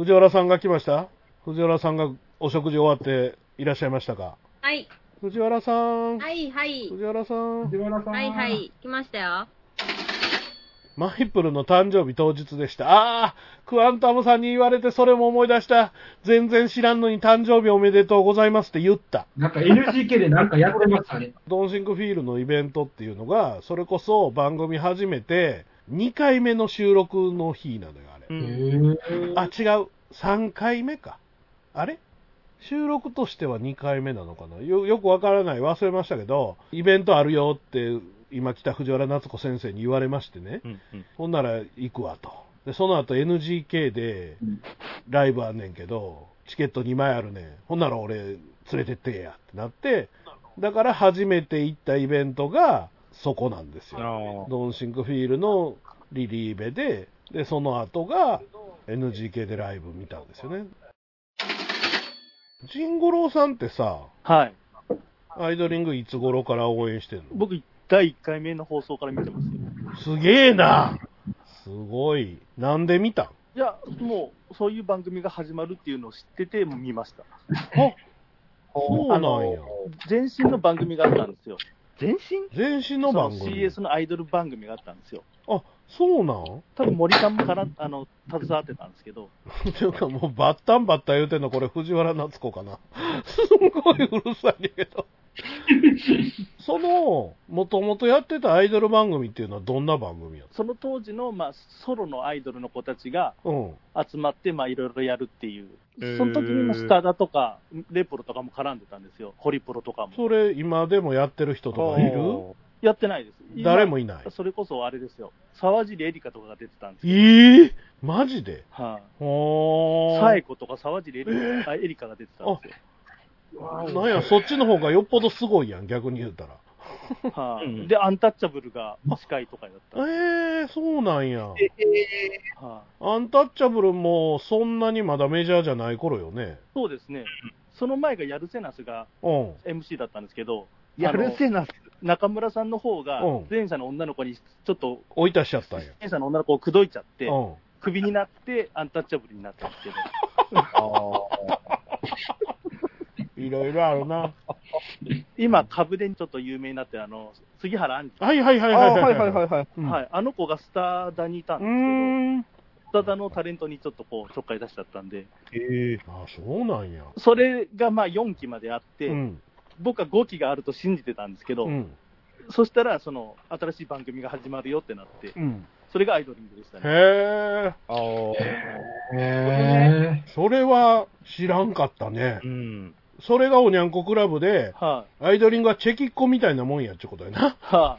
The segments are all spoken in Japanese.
藤原さんが来ました？藤原さんがお食事終わっていらっしゃいましたか？はい。藤原さん。はい、はい。藤原さん。藤原さん。はい、はい。来ましたよ。マイプルの誕生日当日でした。ああ、クワンタムさんに言われてそれも思い出した。全然知らんのに誕生日おめでとうございますって言った。なんか NGK でなんかやってましたね。ドンシンクフィールのイベントっていうのが、それこそ番組始めて、2回目の収録の日なのよ、あれ。うん。あ、違う。3回目か。あれ？収録としては2回目なのかな？よよくわからない。忘れましたけど、イベントあるよって、今来た藤原夏子先生に言われましてね。うんうんほんなら行くわと。で、その後 NGK でライブあんねんけど、チケット2枚あるねん。ほんなら俺連れてってやってなって、だから初めて行ったイベントがそこなんですよ。あドンシンクフィールのリリーベで、で、その後が NGK でライブ見たんですよね。ジンゴロウさんってさ、はい。アイドリングいつ頃から応援してんの？僕、第1回目の放送から見てますよ。すげえなすごい。なんで見たん？いや、もう、そういう番組が始まるっていうのを知ってて、見ました。あ、そうなんや。前身の番組があったんですよ。全身？前身の番組？CS のアイドル番組があったんですよ。あ、そうなん？多分森さんもから、あの、携わってたんですけど、っていうかもうバッタンバッタン言うてんのこれ藤原夏子かな。すごいうるさいけど。その、もともとやってたアイドル番組っていうのはどんな番組やっその当時の、まあ、ソロのアイドルの子たちが。集まって、まあ、いろいろやるっていう。その時にもスタダとか、レプロとかも絡んでたんですよ。ホリプロとかも。それ今でもやってる人とかいる？やってないです。今誰もいない。それこそあれですよ。沢尻エリカとかが出てたんですよ。ええマジで？はい、ほー。サエコとか沢尻エリカ,、あエリカが出てたんですよ。なんや、そっちの方がよっぽどすごいやん、逆に言うたら。はい、うんで、アンタッチャブルが司会とかやった。ええそうなんや。はアンタッチャブルもそんなにまだメジャーじゃない頃よね。い、そうですね。その前がヤルセナスがうん。MC だったんですけど、やるせなす。中村さんの方がう者の女の子にちょっと、追い出しちゃったんや。前者の女の子を口説いちゃって、うん。クビになって、アンタッチャブルになったんですけど、いろいろあるな。今、株でちょっと有名になってる、あの、杉原杏里はいはいはいあはいはいはいはいはい。うんはい、あの子がスターダにいたんうですーん。けど、スタダのタレントにちょっとこう、ちょっかい出しちゃったんで、ええあ、そうなんや。それがまあ4期まであって、うん。僕は5期があると信じてたんですけど、うん。そしたら、その、新しい番組が始まるよってなって、うん。それがアイドリングでしたね。へえ。ああ。へそれは知らんかったねう。ん。それがおにゃんこクラブで、はい、アイドリングはチェキっ子みたいなもんやっちゅうことやな。は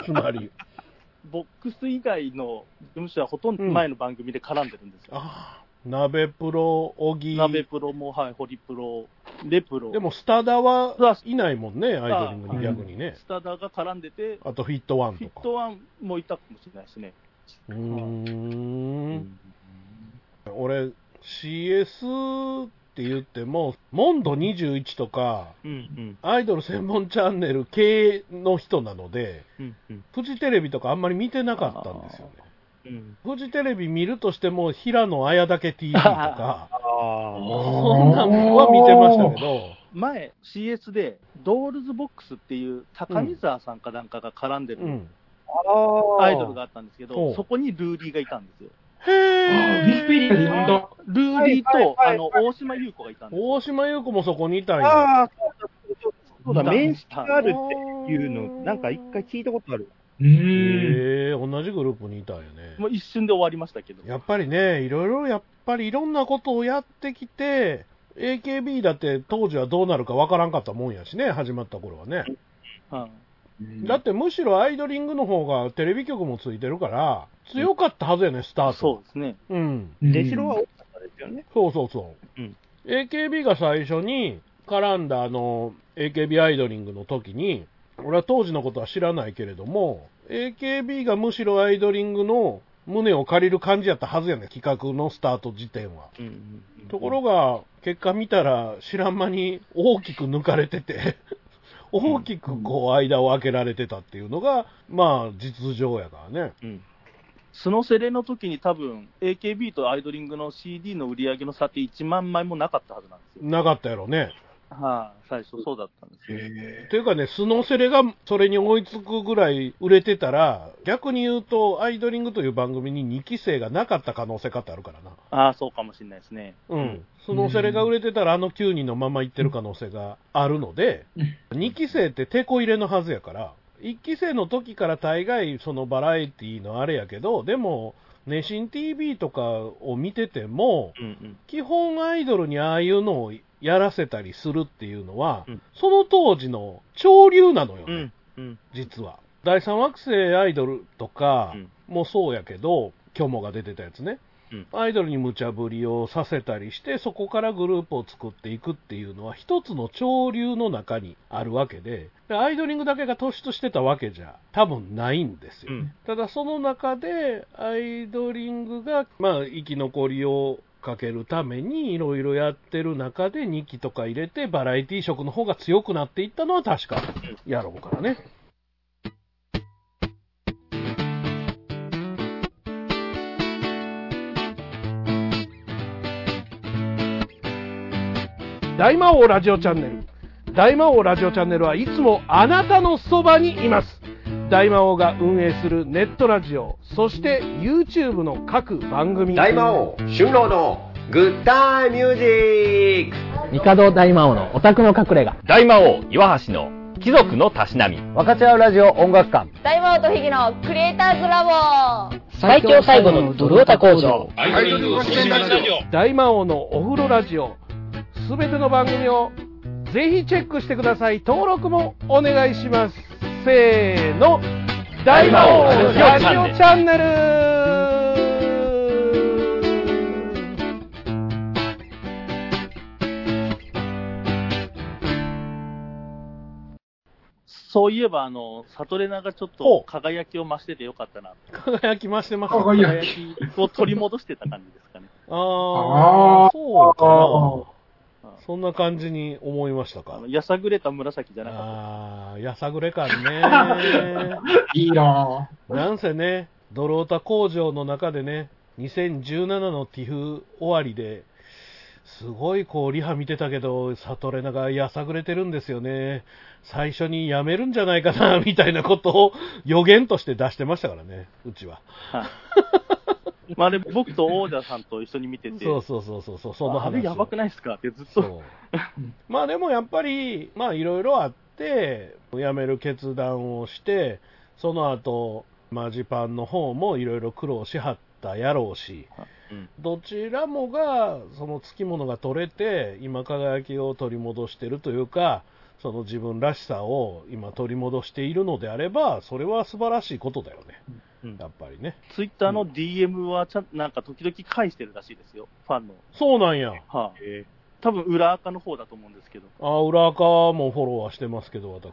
い、つまり。ボックス以外の事務所はほとんど前の番組で絡んでるんですよ。ああ。鍋プロ、小木。鍋プロも、はい、ホリプロ、レプロ。でも、スタダはいないもんね、アイドリングに逆にね。スタダが絡んでて、あと、フィットワンフィとか。ットワンもいたかもしれないですね。うーん。俺、CS って言っても、モンド21とか、うんうん。アイドル専門チャンネル系の人なので、うんうん。フジテレビとかあんまり見てなかったんですよね。うん。フジテレビ見るとしても、平野綾だけ TV とか、ああ。そんなんは見てましたけど、前、CS で、ドールズボックスっていう、高見沢さんかなんかが絡んでるうん。アイドルがあったんですけほど、うそこにルーリーがいたんですよ。へー。ウィキペディアで読んだ。ルーリーと、あの、大島優子がいたんですよ。大島優子もそこにいたんや。ああ、そうだ、そうだ、うん面識があるっていうの、なんか一回聞いたことある。うーん。へえ、同じグループにいたんやね。もう一瞬で終わりましたけど。やっぱりね、いろいろやっぱりいろんなことをやってきて、AKB だって当時はどうなるかわからんかったもんやしね、始まった頃はね。はいだってむしろアイドリングの方がテレビ局もついてるから、強かったはずやね、スタート。そうですね。うん。出城は多かったですよね。そうそうそう。うん AKB が最初に絡んだあの、AKB アイドリングの時に、俺は当時のことは知らないけれども、AKB がむしろアイドリングの胸を借りる感じやったはずやね、企画のスタート時点は。うんうんところが、結果見たら知らん間に大きく抜かれてて、大きくこう間を空けられてたっていうのが、まあ実情やからね。うん。スノセレの時に多分、AKB とアイドリングの CD の売り上げの差って1万枚もなかったはずなんですよ。なかったやろね。はい、最初そうだったんですよ。というかね、スノセレがそれに追いつくぐらい売れてたら、逆に言うと、アイドリングという番組に2期生がなかった可能性かってあるからな。ああ、そうかもしれないですね。うん。スノセレが売れてたら、あの9人のまま行ってる可能性があるので、2期生ってテこ入れのはずやから、1期生の時から大概、そのバラエティのあれやけど、でも、ネシン TV とかを見てても、うんうん。基本アイドルにああいうのをやらせたりするっていうのは、うんその当時の潮流なのよね、うん。うん。実は。第三惑星アイドルとかうんもそうやけど、キョモが出てたやつね。うんアイドルに無茶ぶりをさせたりして、そこからグループを作っていくっていうのは、一つの潮流の中にあるわけで、でアイドリングだけが突出してたわけじゃ多分ないんですよ。うんただその中で、アイドリングが、まあ、生き残りをかけるためにいろいろやってる中で2期とか入れてバラエティ色の方が強くなっていったのは確かやろうからね。大魔王ラジオチャンネル。大魔王ラジオチャンネルはいつもあなたのそばにいます。大魔王が運営するネットラジオ、そして YouTube の各番組。大魔王春郎のグッタイミュージック帝大魔王のオタクの隠れ家。大魔王岩橋の貴族のたしなみ分かち合うラジオ音楽館。大魔王とヒゲのクリエイターズラボ最強最後のドルオタ工場。大魔王のお風呂ラジオ、すべての番組をぜひチェックしてください。登録もお願いします。せーの、大魔王ラジオチャンネルそういえば、あの、サトレナがちょっと輝きを増しててよかったな。輝き増してます輝き輝きを取り戻してた感じですかね。ああ、そうかあな。そんな感じに思いましたか？あの、。やさぐれた紫じゃなかっああ、やさぐれ感ね。いいななんせね、ドロータ工場の中でね、2017のティフ終わりで、すごいこう、リハ見てたけど、サトレナがやさぐれてるんですよね。最初に辞めるんじゃないかな、みたいなことを予言として出してましたからね、うちは。た。はい。まあ、あれ、僕と王者さんと一緒に見てて、そ うそうそうそうそう、その話をあれやばくないですかってずっと。まあでもやっぱり、まあいろいろあって、辞める決断をして、その後、マジパンの方もいろいろ苦労しはったやろうし、うんどちらもが、そのつきものが取れて、今輝きを取り戻してるというか、その自分らしさを今取り戻しているのであれば、それは素晴らしいことだよね。うんやっぱりね。ツイッターの DM はちゃんなんか時々返してるらしいですよ、ファンの。そうなんや。はい、多分裏垢の方だと思うんですけど、あ、裏垢もフォローはしてますけど、私。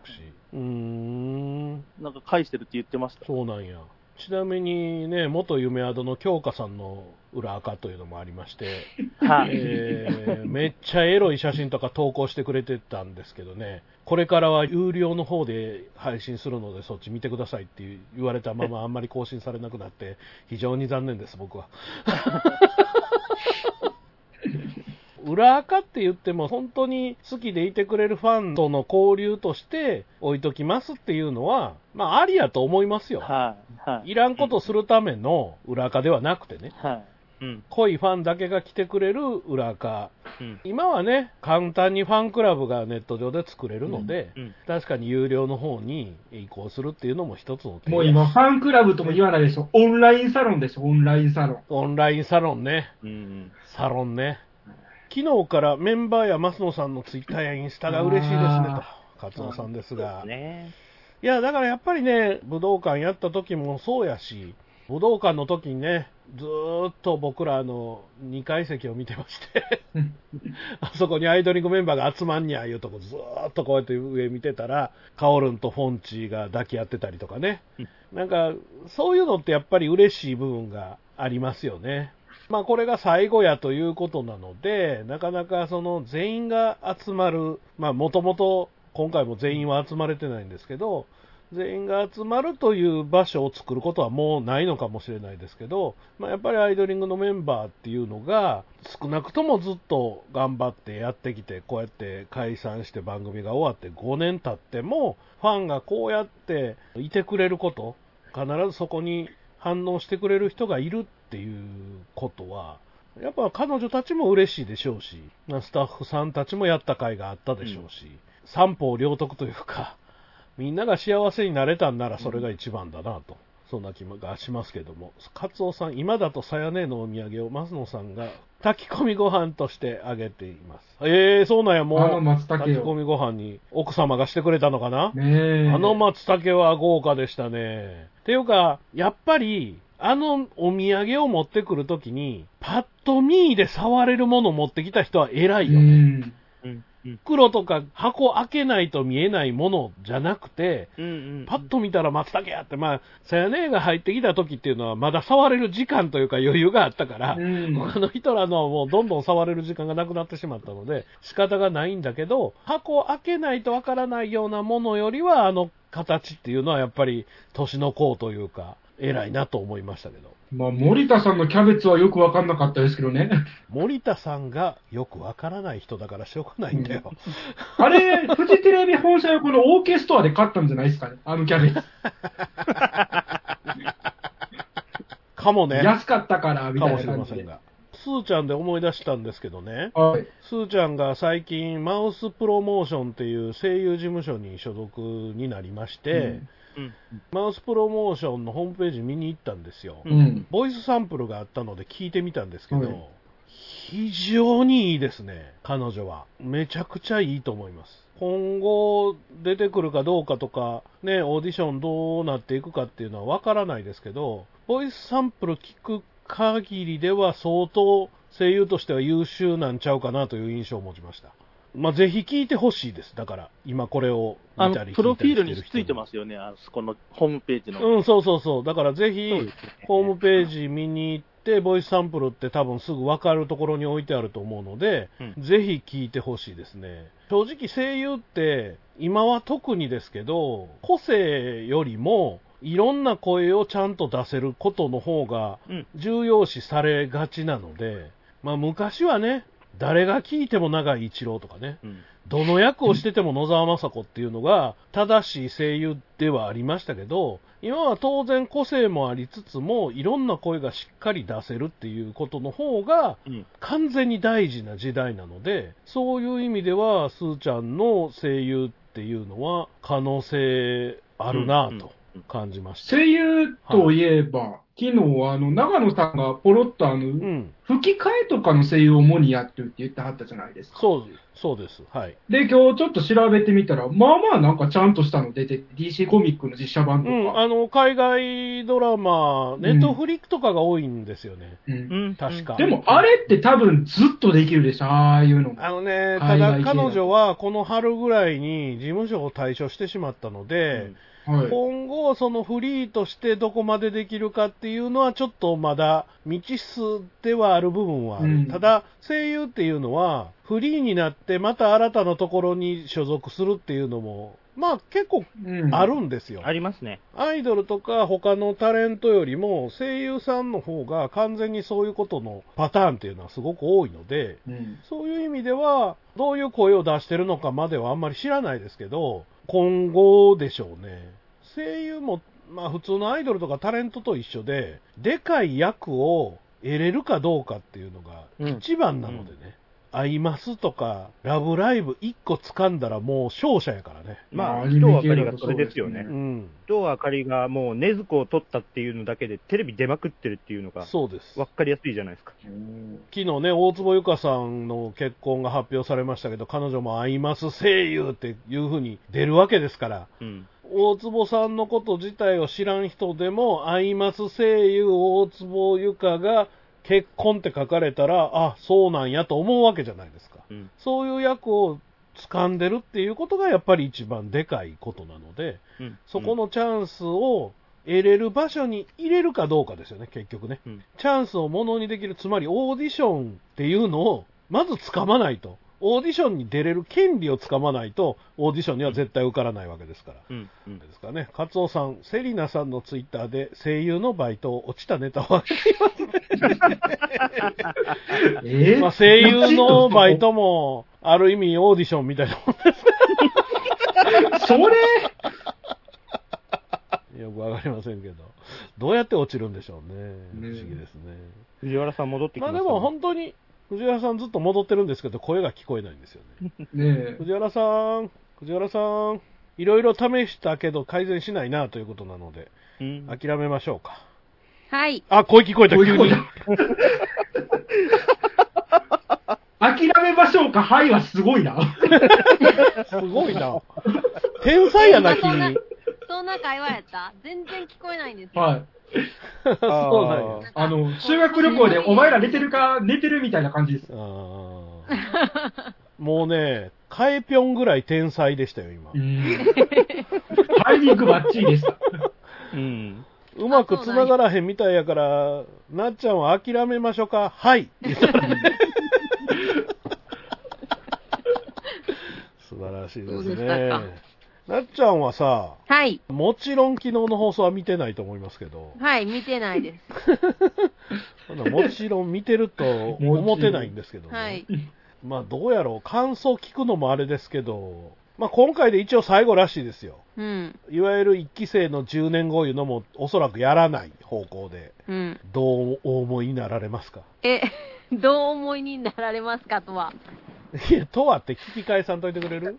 うーん。なんか返してるって言ってました。そうなんや。ちなみにね、元夢アドの京香さんの裏垢というのもありまして、はい。えーめっちゃエロい写真とか投稿してくれてたんですけどね、これからは有料の方で配信するので、そっち見てくださいって言われたままあんまり更新されなくなって、非常に残念です、僕は。裏垢って言っても、本当に好きでいてくれるファンとの交流として置いときますっていうのは、まあ、ありやと思いますよ。はい。はい。いらんことするための裏垢ではなくてね、はい。うん。濃いファンだけが来てくれる裏垢。うん。今はね、簡単にファンクラブがネット上で作れるので、うん。確かに有料の方に移行するっていうのも一つの手もう今、ファンクラブとも言わないでしょ。オンラインサロンでしょ、オンラインサロン。オンラインサロンね、うん。サロンね。昨日からメンバーや増野さんのツイッターやインスタが嬉しいですねと、勝尾さんですが。ねいや、だからやっぱりね、武道館やった時もそうやし、武道館の時にね、ずーっと僕らあの2階席を見てまして、あそこにアイドリングメンバーが集まんにゃいうとこずーっとこうやって上見てたら、カオルンとフォンチが抱き合ってたりとかね、なんかそういうのってやっぱり嬉しい部分がありますよね。まあこれが最後やということなので、なかなかその全員が集まる、まあもともと今回も全員は集まれてないんですけど、全員が集まるという場所を作ることはもうないのかもしれないですけど、まあ、やっぱりアイドリングのメンバーっていうのが、少なくともずっと頑張ってやってきて、こうやって解散して番組が終わって5年経っても、ファンがこうやっていてくれること、必ずそこに反応してくれる人がいるっていうことは、やっぱ彼女たちも嬉しいでしょうし、まあスタッフさんたちもやった甲斐があったでしょうし、三方両得というか、みんなが幸せになれたんならそれが一番だなと、そんな気がしますけども、カツオさん、今だとさやねのお土産を増野さんが炊き込みご飯としてあげています。えー、そうなんや、もう、あの松茸を炊き込みご飯に奥様がしてくれたのかな、ねえ。あの松茸は豪華でしたね。ていうか、やっぱり、あのお土産を持ってくるときに、パッと見で触れるものを持ってきた人は偉いよね。袋とか箱開けないと見えないものじゃなくて、うん。うん。パッと見たら松茸やって、まあ、さやねが入ってきた時っていうのは、まだ触れる時間というか余裕があったから、うん他の人らのはもうどんどん触れる時間がなくなってしまったので、仕方がないんだけど、箱を開けないとわからないようなものよりは、あの形っていうのはやっぱり年の功というか、偉いなと思いましたけど。まあ、森田さんのキャベツはよくわかんなかったですけどね。森田さんがよくわからない人だからしょうがないんだよ。あれ、フジテレビ本社横の OK ストアで買ったんじゃないですかね？あのキャベツ。かもね。安かったから、みたいかもしれ。ませんが。スーちゃんで思い出したんですけどね。はい。スーちゃんが最近、マウスプロモーションっていう声優事務所に所属になりまして、うん。マウスプロモーションのホームページ見に行ったんですよ。うん。ボイスサンプルがあったので聞いてみたんですけど、はい非常にいいですね、彼女は。めちゃくちゃいいと思います。今後出てくるかどうかとか、ね、オーディションどうなっていくかっていうのはわからないですけど、ボイスサンプル聞く限りでは相当声優としては優秀なんちゃうかなという印象を持ちました。まあ、ぜひ聞いてほしいです。だから、今これをあの見たり、プロフィールについてす。ますよね、あそこのホームページの。うん、そうそうそう。だからぜひ、そうですねホームページ見に行って、ボイスサンプルって多分すぐ分かるところに置いてあると思うので、うんぜひ聞いてほしいですね。正直声優って、今は特にですけど、個性よりも、いろんな声をちゃんと出せることの方がうん重要視されがちなので、まあ昔はね、誰が聞いても長井一郎とかね、うん。どの役をしてても野沢雅子っていうのが正しい声優ではありましたけど、今は当然個性もありつつも、いろんな声がしっかり出せるっていうことの方がうん。完全に大事な時代なので、そういう意味では、すーちゃんの声優っていうのは可能性あるなぁと感じました。声優といえば、昨日あの、長野さんがポロッとあの、うん。吹き替えとかの声優を主にやってるって言ってはったじゃないですか。そう、そうです。はい。で、今日ちょっと調べてみたら、まあまあなんかちゃんとしたの出て、DC コミックの実写版とか。うん、あの、海外ドラマ、ネットフリックとかが多いんですよね。うんうん。確かでも、あれって多分ずっとできるでしょ、ああいうの。あのね、ただ彼女はこの春ぐらいに事務所を退所してしまったので、はい。今後そのフリーとしてどこまでできるかっていうのはちょっとまだ未知数ではある部分はある。うんただ声優っていうのはフリーになってまた新たなところに所属するっていうのも、まあ結構うんあるんですよ。ありますね。アイドルとか他のタレントよりも声優さんの方が完全にそういうことのパターンっていうのはすごく多いので、うんそういう意味では、どういう声を出してるのかまではあんまり知らないですけど、今後でしょうね。声優も、まあ普通のアイドルとかタレントと一緒で、でかい役を得れるかどうかっていうのがうん一番なのでね。アイマスとか、ラブライブ1個掴んだらもう勝者やからね。まあ、アニ伊藤あかりがそれですよね。そううん。あかりがもう、禰豆子を取ったっていうのだけで、テレビ出まくってるっていうのが、そうです。わかりやすいじゃないですか。昨日ね、大坪由香さんの結婚が発表されましたけど、彼女もアイマス声優っていう風に出るわけですから、うん。大坪さんのこと自体を知らん人でも、アイマス声優大坪由香が結婚って書かれたら、あ、そうなんやと思うわけじゃないですか。うん。そういう役を掴んでるっていうことがやっぱり一番でかいことなので、うん。そこのチャンスを得れる場所に入れるかどうかですよね、結局ね。うんチャンスをものにできる、つまりオーディションっていうのをまず掴まないと。オーディションに出れる権利をつかまないと、オーディションには絶対受からないわけですから。うん。うん。ですかね。カツオさん、セリナさんのツイッターで声優のバイトを落ちたネタを上げていますね。え？ーまあ、声優のバイトも、ある意味オーディションみたいなもんですそれ、よくわかりませんけど。どうやって落ちるんでしょうね。不ね思議ですね。藤原さん戻ってきました、まあでも本当に、藤原さんずっと戻ってるんですけど、声が聞こえないんですよね。ね藤原さん、藤原さん、いろいろ試したけど改善しないなということなので、うん。諦めましょうか。はい。あ、声聞こえた、急に。諦めましょうか、はいはすごいな。すごいな。天才やな、君。そんな、そんな会話やった？全然聞こえないんですよ。はい。そうなんや。あの、修学旅行でお前ら寝てるか、寝てるみたいな感じです。あーもうね、カエピョンぐらい天才でしたよ、今う。ん。タイミングバッチリでした。うん。うまく繋がらへんみたいやから、なっちゃんは諦めましょうかはい言ったら素晴らしいですそうでしたねか？なっちゃんはさ、はい。もちろん昨日の放送は見てないと思いますけど、はい、見てないです。もちろん見てると思ってないんですけどね。はい。まあどうやろう、感想聞くのもあれですけど、まあ今回で一応最後らしいですよ。うん。いわゆる一期生の10年後いうのもおそらくやらない方向で、うん。どうお思いになられますか？え、どう思いになられますかとは。いや、とはって聞き返さんといてくれる？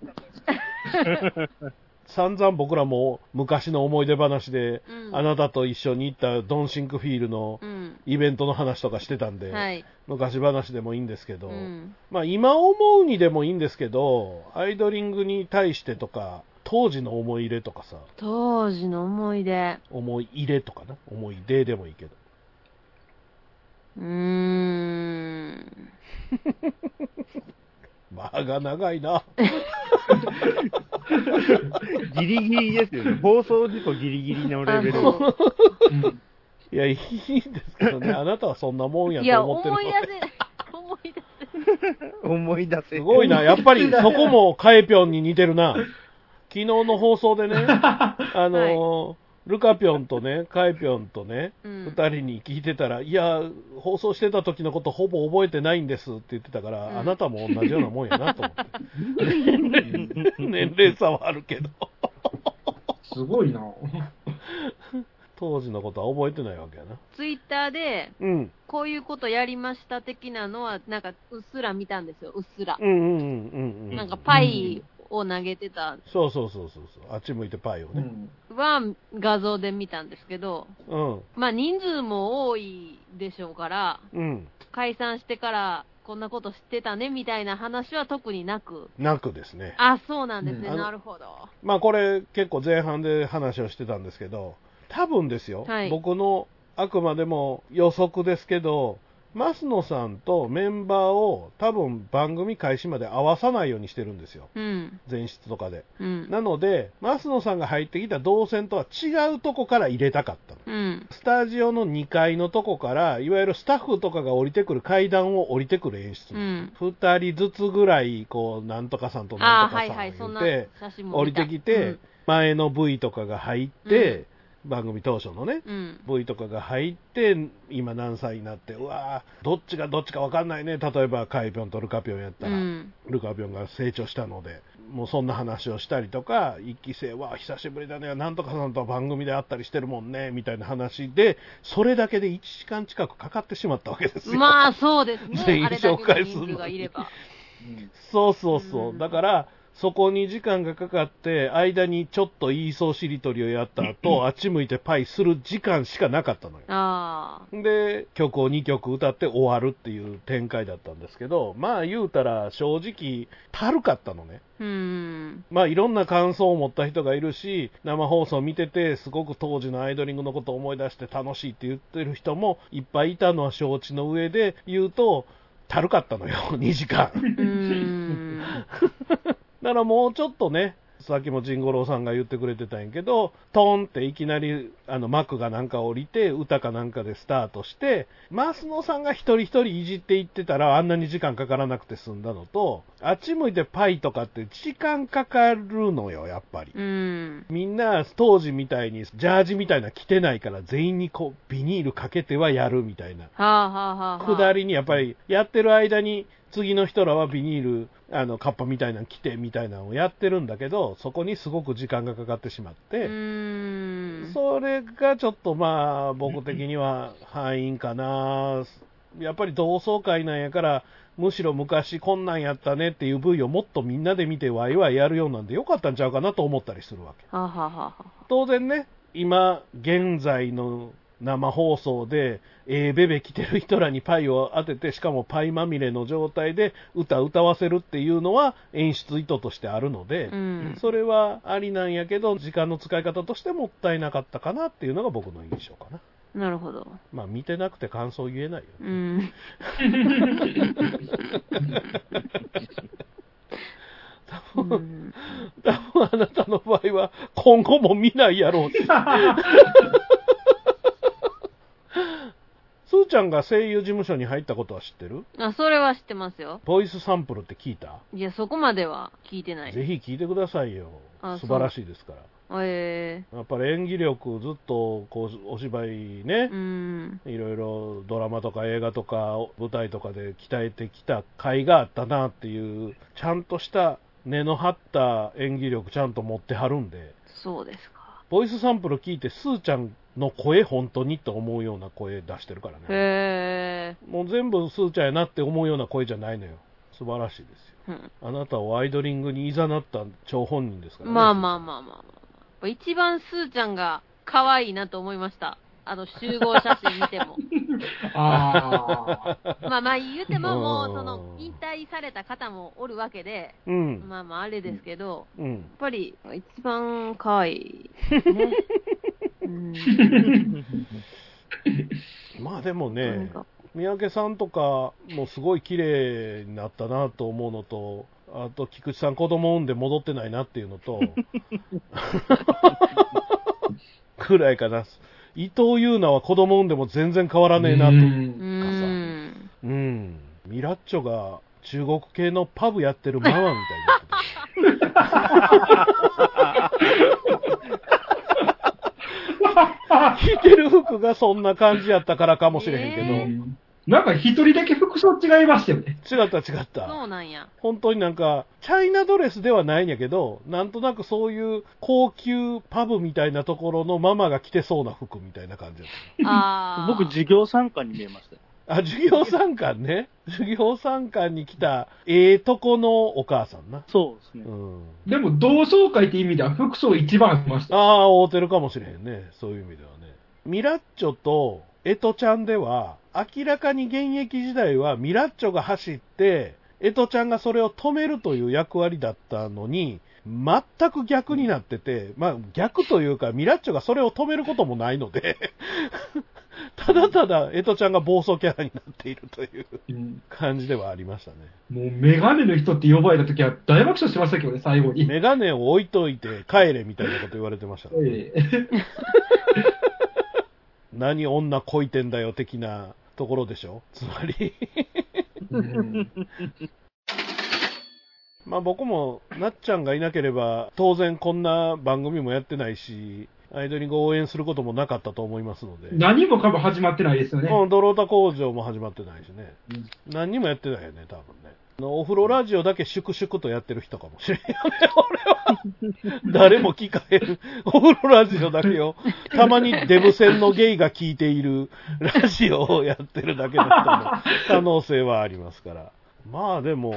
散々僕らも昔の思い出話で、うんあなたと一緒に行ったドンシンクフィールのうん。イベントの話とかしてたんで、はい。昔話でもいいんですけど、うん。まあ今思うにでもいいんですけど、アイドリングに対してとか、当時の思い入れとかさ、当時の思い出。思い入れとかな、思い出でもいいけど。うーん。間が長いな。ギリギリですよね。放送事故ギリギリのレベル。いや、いいんですけどね、あなたはそんなもんやいや、と思ってるの思い出せ、思い出せ。思い出せ。すごいな、やっぱり そこもカエピョンに似てるな。昨日の放送でね、あの、ルカピョンとね、カエピョンとね、うん二、人に聞いてたら、いや、放送してた時のことほぼ覚えてないんですって言ってたから、うんあなたも同じようなもんやなと思って。年齢差はあるけど、すごいな。当時のことは覚えてないわけやな。ツイッターで、うん。こういうことやりました的なのは、なんか、うっすら見たんですよ、うっすら。うんうんうんうんうん。なんか、パイを投げてたそうそうそうそうそう。あっち向いてパイをね。うん。は、画像で見たんですけど、うん。まあ、人数も多いでしょうから、うん。解散してから、こんなこと知ってたね、みたいな話は特になく。なくですね。あ、そうなんですね、うんあのなるほど。まあこれ結構前半で話をしてたんですけど、多分ですよ、はい僕のあくまでも予測ですけど、増野さんとメンバーを多分番組開始まで合わさないようにしてるんですよ。うん。前室とかで。うん。なので、増野さんが入ってきた動線とは違うとこから入れたかったの。うん。スタジオの2階のとこから、いわゆるスタッフとかが降りてくる階段を降りてくる演出う。ん。2人ずつぐらい、こう、なんとかさんとなああ、んとかさんはいはい、そんな言って、写真も降りてきて、前の V とかが入って、番組当初のね、うん。V とかが入って、今何歳になって、うわーどっちがどっちか分かんないね、例えばカイピョンとルカピョンやったら、うん。ルカピョンが成長したので、もうそんな話をしたりとか、一期生は久しぶりだね、なんとかさんとは番組で会ったりしてるもんね、みたいな話で、それだけで1時間近くかかってしまったわけですよ。まあ、そうです 全員ね。あれだけ紹介するのに。そうそうそう。うんだから、そこに時間がかかって、間にちょっと言いそうしりとりをやった後、あっち向いてパイする時間しかなかったのよ。で、曲を2曲歌って終わるっていう展開だったんですけど、まあ言うたら正直、たるかったのね。うん。まあいろんな感想を持った人がいるし、生放送見てて、すごく当時のアイドリングのことを思い出して楽しいって言ってる人もいっぱいいたのは承知の上で言うと、たるかったのよ、2時間。うん。だからもうちょっとね、さっきもジンゴロウさんが言ってくれてたんやけど、トンっていきなり、あの、幕がなんか降りて、歌かなんかでスタートして、マスノさんが一人一人いじっていってたら、あんなに時間かからなくて済んだのと、あっち向いてパイとかって時間かかるのよ、やっぱり。うん。みんな当時みたいにジャージみたいな着てないから全員にこうビニールかけてはやるみたいな。はあはあはあ、はあ。下りにやっぱりやってる間に次の人らはビニール、あの、カッパみたいなの着てみたいなのをやってるんだけど、そこにすごく時間がかかってしまっうて。それがちょっとまあ、僕的には敗因かな。やっぱり同窓会なんやから、むしろ昔こんなんやったねっていう V をもっとみんなで見てワイワイやるようなんでよかったんちゃうかなと思ったりするわけ。当然ね、今現在の生放送で、えーベベ来てる人らにパイを当てて、しかもパイまみれの状態で歌歌わせるっていうのは演出意図としてあるので、うん。それはありなんやけど、時間の使い方としてもったいなかったかなっていうのが僕の印象かな。なるほど。まあ見てなくて感想言えないよ。うん。多分、うん多分あなたの場合は今後も見ないやろうっ て。すーちゃんが声優事務所に入ったことは知ってる？あ、それは知ってますよ。ボイスサンプルって聞いた、いや、そこまでは聞いてない。ぜひ聞いてくださいよあ。素晴らしいですから。えやっぱり演技力、ずっとこうお芝居ね。いろいろドラマとか映画とか舞台とかで鍛えてきた甲斐があったなっていう、ちゃんとした根の張った演技力ちゃんと持ってはるんで、そうですか。ボイスサンプル聞いて、スーちゃんの声本当にと思うような声出してるからね。へえ。もう全部スーちゃんやなって思うような声じゃないのよ。素晴らしいですよ。うん。あなたをアイドリングに誘った張本人ですからね。まあまあまあまあまあまあ。一番スーちゃんが可愛いなと思いました。あの集合写真見ても。ああ。まあまあ言うてももう、うんその、引退された方もおるわけで、うん。まあまああれですけど、うん。やっぱり一番可愛い。ね。うん。まあでもね、か三宅さんとかもすごい綺麗になったなと思うのと、あと菊池さん子供産んで戻ってないなっていうのと、くらいかな。伊藤優奈は子供産んでも全然変わらねえなと。ううんん。うん。ミラッチョが中国系のパブやってるママみたいにな。着てる服がそんな感じやったからかもしれへんけど、えなんか一人だけ服装違いましたよね。違った違った。そうなんや。本当になんか、チャイナドレスではないんやけど、なんとなくそういう高級パブみたいなところのママが着てそうな服みたいな感じだっああ。僕、授業参観に見えましたよ。た。あ、授業参観ね。授業参観に来た、ええとこのお母さんな。そうですね。うん。でも同窓会って意味では服装一番ありました。ああ、合うてるかもしれへんね。そういう意味ではね。ミラッチョとエトちゃんでは、明らかに現役時代はミラッチョが走って、エトちゃんがそれを止めるという役割だったのに、全く逆になってて、まあ逆というか、ミラッチョがそれを止めることもないので、ただただエトちゃんが暴走キャラになっているといううん感じではありましたね。もうメガネの人って呼ばれた時は大爆笑しましたけどね、最後に。メガネを置いといて帰れみたいなこと言われてましたね。ええ 何女こいてんだよ的なところでしょ？つまり。うん まあ僕も、なっちゃんがいなければ、当然こんな番組もやってないし、アイドリングを応援することもなかったと思いますので。何もかも始まってないですよね。うん、ドロータ工場も始まってないしね。うん何にもやってないよね、多分ね。お風呂ラジオだけ粛々とやってる人かもしれんよね、俺は。誰も聞かへん。お風呂ラジオだけを、たまにデブ戦のゲイが聞いている ラジオをやってるだけの人も可能性はありますから。まあでも、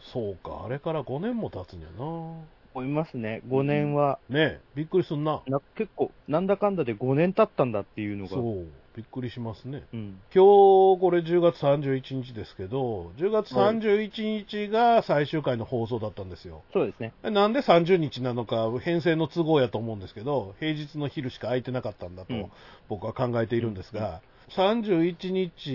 そうか、あれから5年も経つんやな。思いますね。5年は、ねえ、びっくりすんな。な結構、なんだかんだで5年経ったんだっていうのが。そう、びっくりしますね。うん。今日、これ10月31日ですけど、10月31日が最終回の放送だったんですよ。そうですね。なんで30日なのか、編成の都合やと思うんですけど、平日の昼しか空いてなかったんだとうん僕は考えているんですが、31日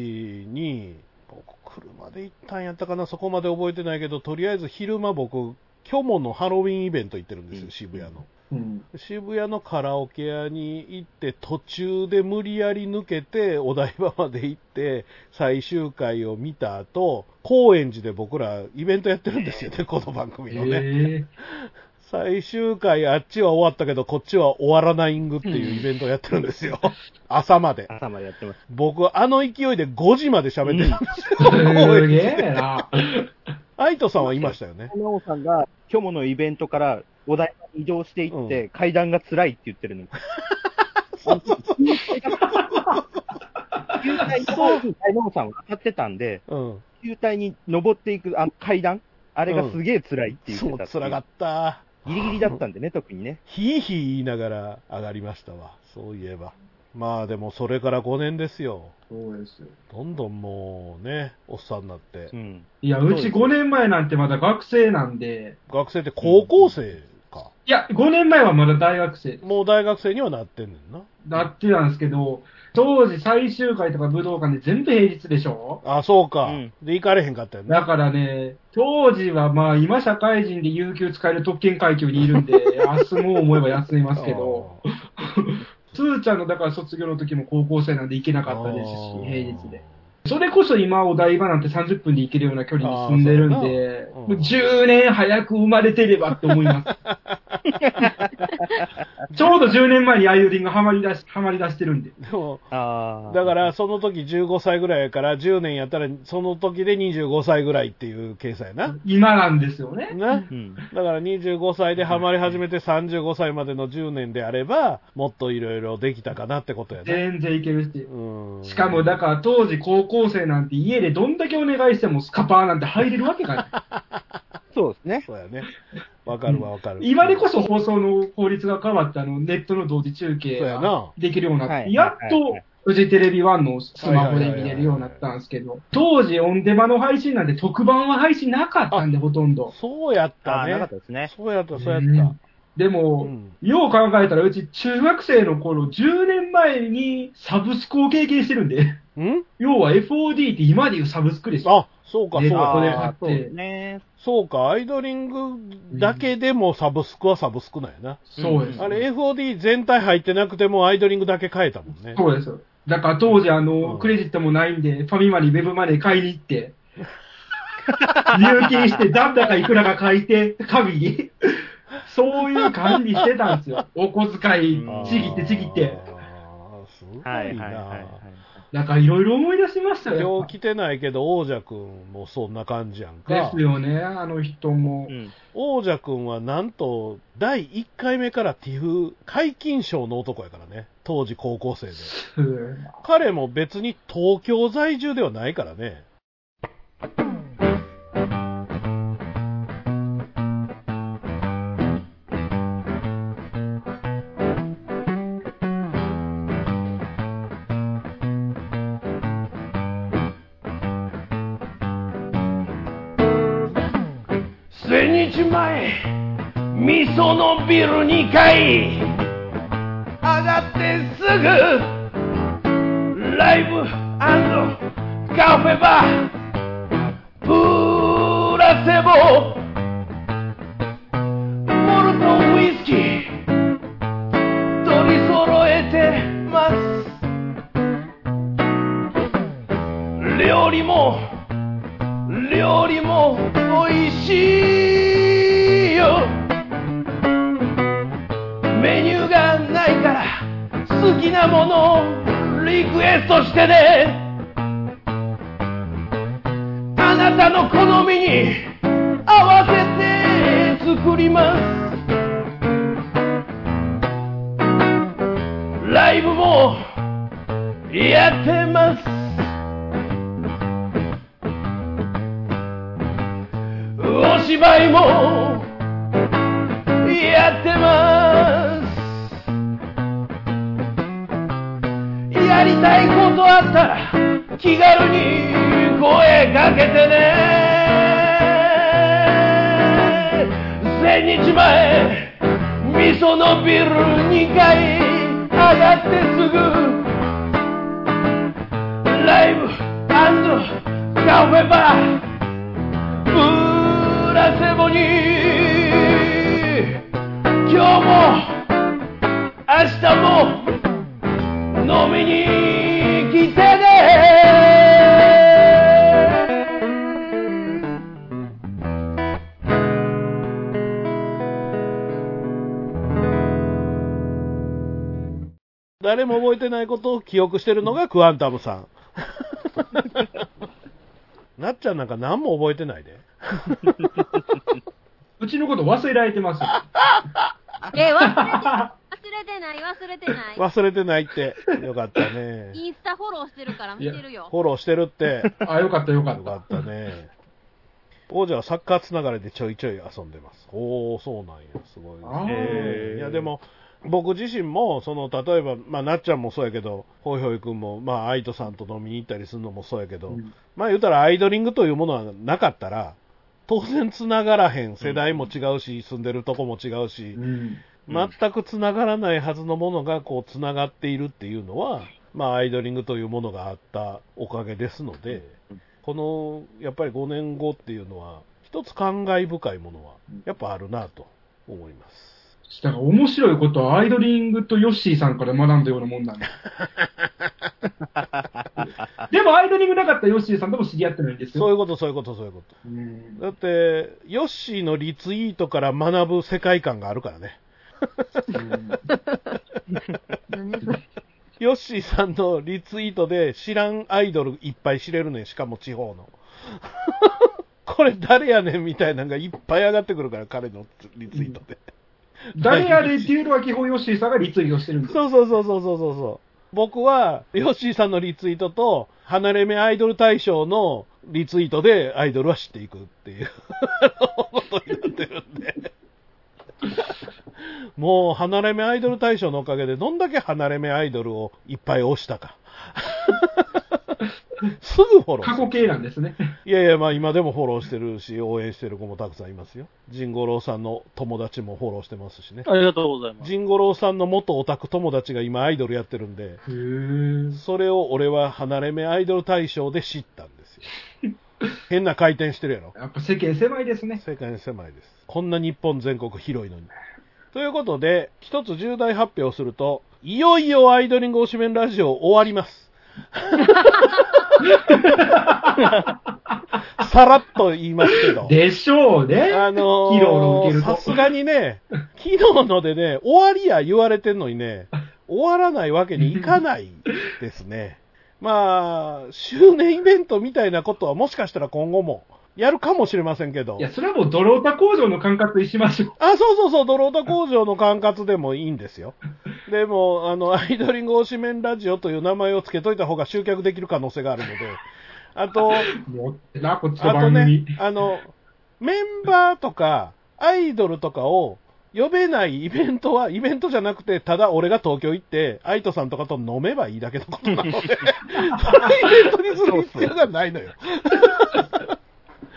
に、僕、車で行ったんやったかな、そこまで覚えてないけど、とりあえず昼間僕、虚無のハロウィンイベント行ってるんですよ、渋谷の。うん。渋谷のカラオケ屋に行って、途中で無理やり抜けて、お台場まで行って、最終回を見た後、高円寺で僕らイベントやってるんですよね、この番組のね。え 最終回、あっちは終わったけど、こっちは終わらないんぐっていうイベントをやってるんですよ。朝まで。朝までやってます。僕、あの勢いで5時まで喋ってるんですよ。ー、すげえな。アイトさんはいましたよね。なおさんが、虚無のイベントからお台場に移動していって、階段が辛いって言ってるの。そうそうそう。球体の方に大野さんは当たってたんで、うん。球体に登っていくあの階段あれがすげえ辛いって言ってそう、たっていう辛かった。ギリギリだったんでね、特にね。ひいひい言いながら上がりましたわ。そういえば。まあでもそれから5年ですよ。そうですよ。どんどんもうね、おっさんになってう。ん。いや、うち5年前なんてまだ学生なんで、学生って高校生か。いや、5年前はまだ大学生。もう大学生にはなってんねんな。だってなんですけど、当時最終回とか武道館で全部平日でしょ？あ、そうか。うんで、行かれへんかったよね。だからね、当時はまあ今社会人で有給使える特権階級にいるんで、休もう思えば休みますけど、スーちゃんのだから卒業の時も高校生なんで行けなかったですし、平日で。。それこそ今お台場なんて30分で行けるような距離に住んでるんで、もう10年早く生まれてればって思います。ちょうど10年前にアイドリングハマり出し、ハマり出してるんで。でも、ああ。だから、その時15歳ぐらいやから、10年やったら、その時で25歳ぐらいっていう計算やな。今なんですよね。な？うん。だから25歳でハマり始めて35歳までの10年であれば、もっといろいろできたかなってことやね。全然いけるし。うん。しかも、だから当時高校生なんて家でどんだけお願いしてもスカパーなんて入れるわけがない。そうですね。そうやね。わかるわわかる。今でこそ放送の法律が変わって、あの、ネットの同時中継ができるようになって、はいやっとはいはい、フジテレビ1のスマホで見れるようになったんですけど、当時オンデマの配信なんで特番は配信なかったんで、ほとんど。そうやったああ、なかねった。ですね。そうやった、そうやった。うんでも、うんよう考えたら、うち中学生の頃、10年前にサブスクを経験してるんで、ん？要は FOD って今でいうサブスクでしょ。あ、そうか、そうか。そうね。そうか、アイドリングだけでもサブスクはサブスクなんやな。そうです。あれ FOD 全体入ってなくてもアイドリングだけ変えたもんね。そうです。だから当時、あの、うんクレジットもないんで、ファミマにウェブマネー買いに行って、入金して、残高いくらか書いて、紙に。そういう管理してたんですよ。お小遣いうん、ちぎってちぎって。すごいはいはいな。はいはい。だからいろいろ思い出しましたよ。今日来てないけど、王者くんもそんな感じやんかです。よね、あの人もう。ん。王者くんはなんと、第1回目からティフ解禁賞の男やからね。当時高校生で。うん彼も別に東京在住ではないからね。そのビル2階。上がってすぐライブカフェバー。プラセボあなたの好みに合わせて作ります。ライブもやってます。お芝居もやってます。やりたいことあったら気軽に声かけてね。千日前味噌のビル2階上がってすぐライブカフェバーブラセボに今日も明日も飲みに誰も覚えてないことを記憶してるのがクアンタムさん。なっちゃんなんか何も覚えてないで。うちのこと忘れられてますよ。え、忘れて、忘れてない、忘れてない。忘れてないって。よかったね。インスタフォローしてるから見てるよ。フォローしてるって。あ、よかったよかった。よかったね。王者はサッカーつながりでちょいちょい遊んでます。おー、そうなんや。すごいね。いや、でも、僕自身も、その、例えば、まあ、なっちゃんもそうやけど、ほいほいくんも、まあ、アイトさんと飲みに行ったりするのもそうやけど、うんまあ、言うたらアイドリングというものはなかったら、当然つながらへん。世代も違うし、住んでるとこも違うしう、ん。全くつながらないはずのものがこうつながっているっていうのは、まあ、アイドリングというものがあったおかげですので、このやっぱり5年後っていうのは、一つ感慨深いものはやっぱあるなと思います。だから面白いことはアイドリングとヨッシーさんから学んだようなもんなんだ。でもアイドリングなかったらヨッシーさんとも知り合ってないんですよ。そういうこと、そういうこと、そういうこと。うんだって、ヨッシーのリツイートから学ぶ世界観があるからね。ヨッシーさんのリツイートで知らんアイドルいっぱい知れるねん、しかも地方の。これ誰やねんみたいなのがいっぱい上がってくるから、彼のリツイートで。誰やでっていうのは基本ヨッシーさんがリツイートしてるんですよ。そうそうそうそうそうそうそう。僕は、ヨッシーさんのリツイートと、離れ目アイドル大賞のリツイートでアイドルは知っていくっていうことになってるんで。もう、離れ目アイドル大賞のおかげで、どんだけ離れ目アイドルをいっぱい押したか。すぐフォロー過去形なんですね。いやいや、まあ今でもフォローしてるし、応援してる子もたくさんいますよ。ジンゴロウさんの友達もフォローしてますしね。ありがとうございます。ジンゴロウさんの元オタク友達が今アイドルやってるんで、それを俺は離れ目アイドル大賞で知ったんですよ。変な回転してるやろ。やっぱ世間狭いですね。世界狭いです。こんな日本全国広いのに。ということで、一つ重大発表すると、いよいよアイドリング推しメンラジオ終わります。さらっと言いますけど。でしょうね。あの披露の受けるとさすがにね、昨日のでね、終わりや言われてんのにね、終わらないわけにいかないですね。まあ、周年イベントみたいなことはもしかしたら今後もやるかもしれませんけどい。や、それはもうドロータ工場の感覚にしましょう。あ、そうそうそう、ドロータ工場の管轄でもいいんですよ。でも、あの、アイドリング推しメンラジオという名前を付けといた方が集客できる可能性があるので、あと、あと。ね、あの、メンバーとか、アイドルとかを呼べないイベントは、イベントじゃなくて、ただ俺が東京行って、アイトさんとかと飲めばいいだけのことなので、それイベントにする必要がないのよ。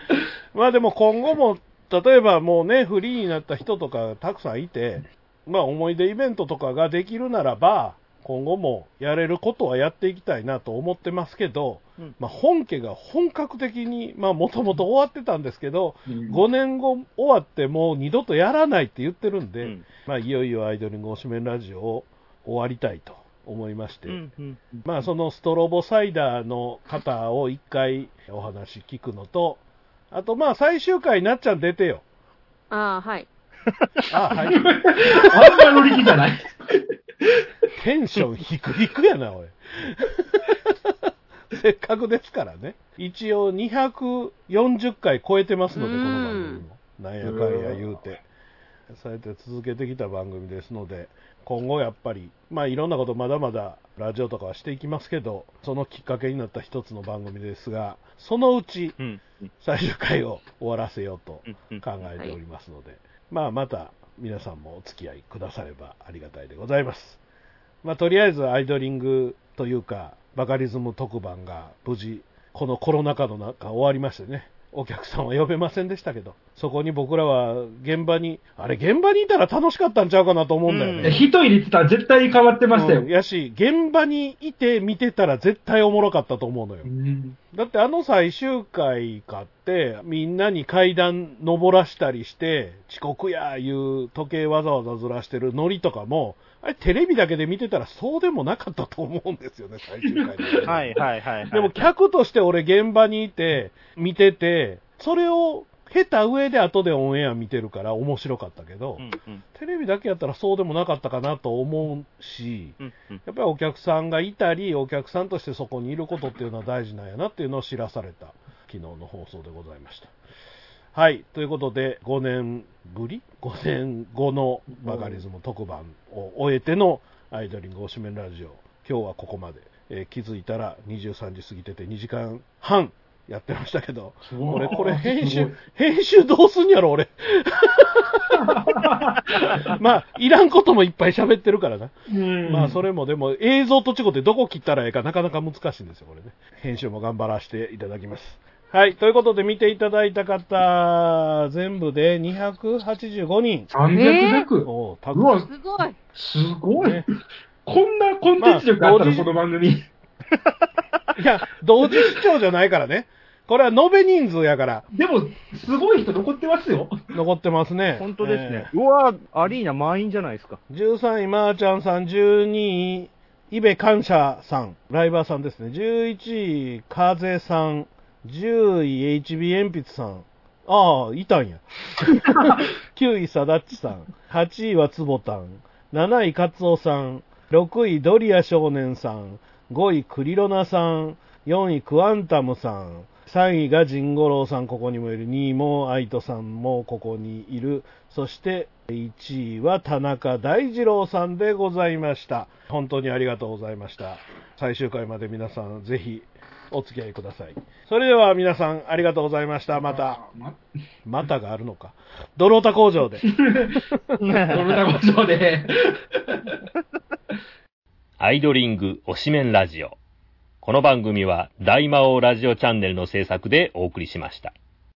まあでも今後も、例えばもうね、フリーになった人とかたくさんいて、まあ思い出イベントとかができるならば、今後もやれることはやっていきたいなと思ってますけど、うん。まあ本家が本格的に、まあもともと終わってたんですけど、うん。5年後終わってもう二度とやらないって言ってるんで、うん。まあいよいよアイドリング推しメンラジオを終わりたいと思いまして、うんうん。まあそのストロボサイダーの方を一回お話聞くのと、あとまあ最終回なっちゃん出てよ。ああ、はい。あはい。あんま乗り気じゃない。テンション低くやな、おい。せっかくですからね。一応240回超えてますので、この番組も。なんやかんや言うて。そうやって続けてきた番組ですので、今後やっぱり、まあいろんなことまだまだラジオとかはしていきますけど、そのきっかけになった一つの番組ですが、そのうちうん。うん最終回を終わらせようと考えておりますので、まあまた皆さんもお付き合いくださればありがたいでございます。まあとりあえずアイドリングというか、バカリズム特番が無事、このコロナ禍の中終わりましてね、お客さんは呼べませんでしたけど、そこに僕らは現場に、あれ現場にいたら楽しかったんちゃうかなと思うんだよね。人で言ってたら絶対変わってましたようん。やし、現場にいて見てたら絶対おもろかったと思うのよう。んだってあの最終回かっって、みんなに階段登らしたりして、遅刻やいう時計わざわざずらしてるノリとかも、あれテレビだけで見てたらそうでもなかったと思うんですよね、最終回で。はいはいはいはい。でも客として俺現場にいて、見てて、それを経た上で後でオンエア見てるから面白かったけど、うんうんテレビだけやったらそうでもなかったかなと思うし、うんうんやっぱりお客さんがいたり、お客さんとしてそこにいることっていうのは大事なんやなっていうのを知らされた昨日の放送でございました。はい。ということで、5年ぶり ?5 年後のバカリズム特番を終えてのアイドリングおしめラジオ。今日はここまで。えー気づいたら23時過ぎてて2時間半やってましたけど、俺これ編集編集どうすんやろ、俺。まあ、いらんこともいっぱい喋ってるからな。うんまあ、それもでも、映像と違ってどこ切ったらええかなかなか難しいんですよ、これね。編集も頑張らせていただきます。はい。ということで、見ていただいた方、全部で285人。300弱。おうたうわ、すごい。すごいね。こんなコンテンツ力あったの、まあ同時この番組。いや、同時視聴じゃないからね。これは延べ人数やから、でも、すごい人残ってますよ。残ってますね。本当ですねえ。うわアリーナ満員じゃないですか。ー13位、まーちゃんさん、12位、イベ感謝さん、ライバーさんですね。11位、風さん、10位、HB 鉛筆さん。ああ、いたんや。9位、さだっちさん。8位はつぼたん。7位、かつおさん。6位、ドリア少年さん。5位、クリロナさん。4位、クワンタムさん。3位がジンゴロウさん、ここにもいる。2位もアイトさんもここにいる。そして、1位は田中大二郎さんでございました。本当にありがとうございました。最終回まで皆さん、ぜひ、お付き合いください。それでは皆さん、ありがとうございました。また、ま。またがあるのか。ドロータ工場で。ドルタ工場で。アイドリング推しメンラジオ。この番組は大魔王ラジオチャンネルの制作でお送りしました。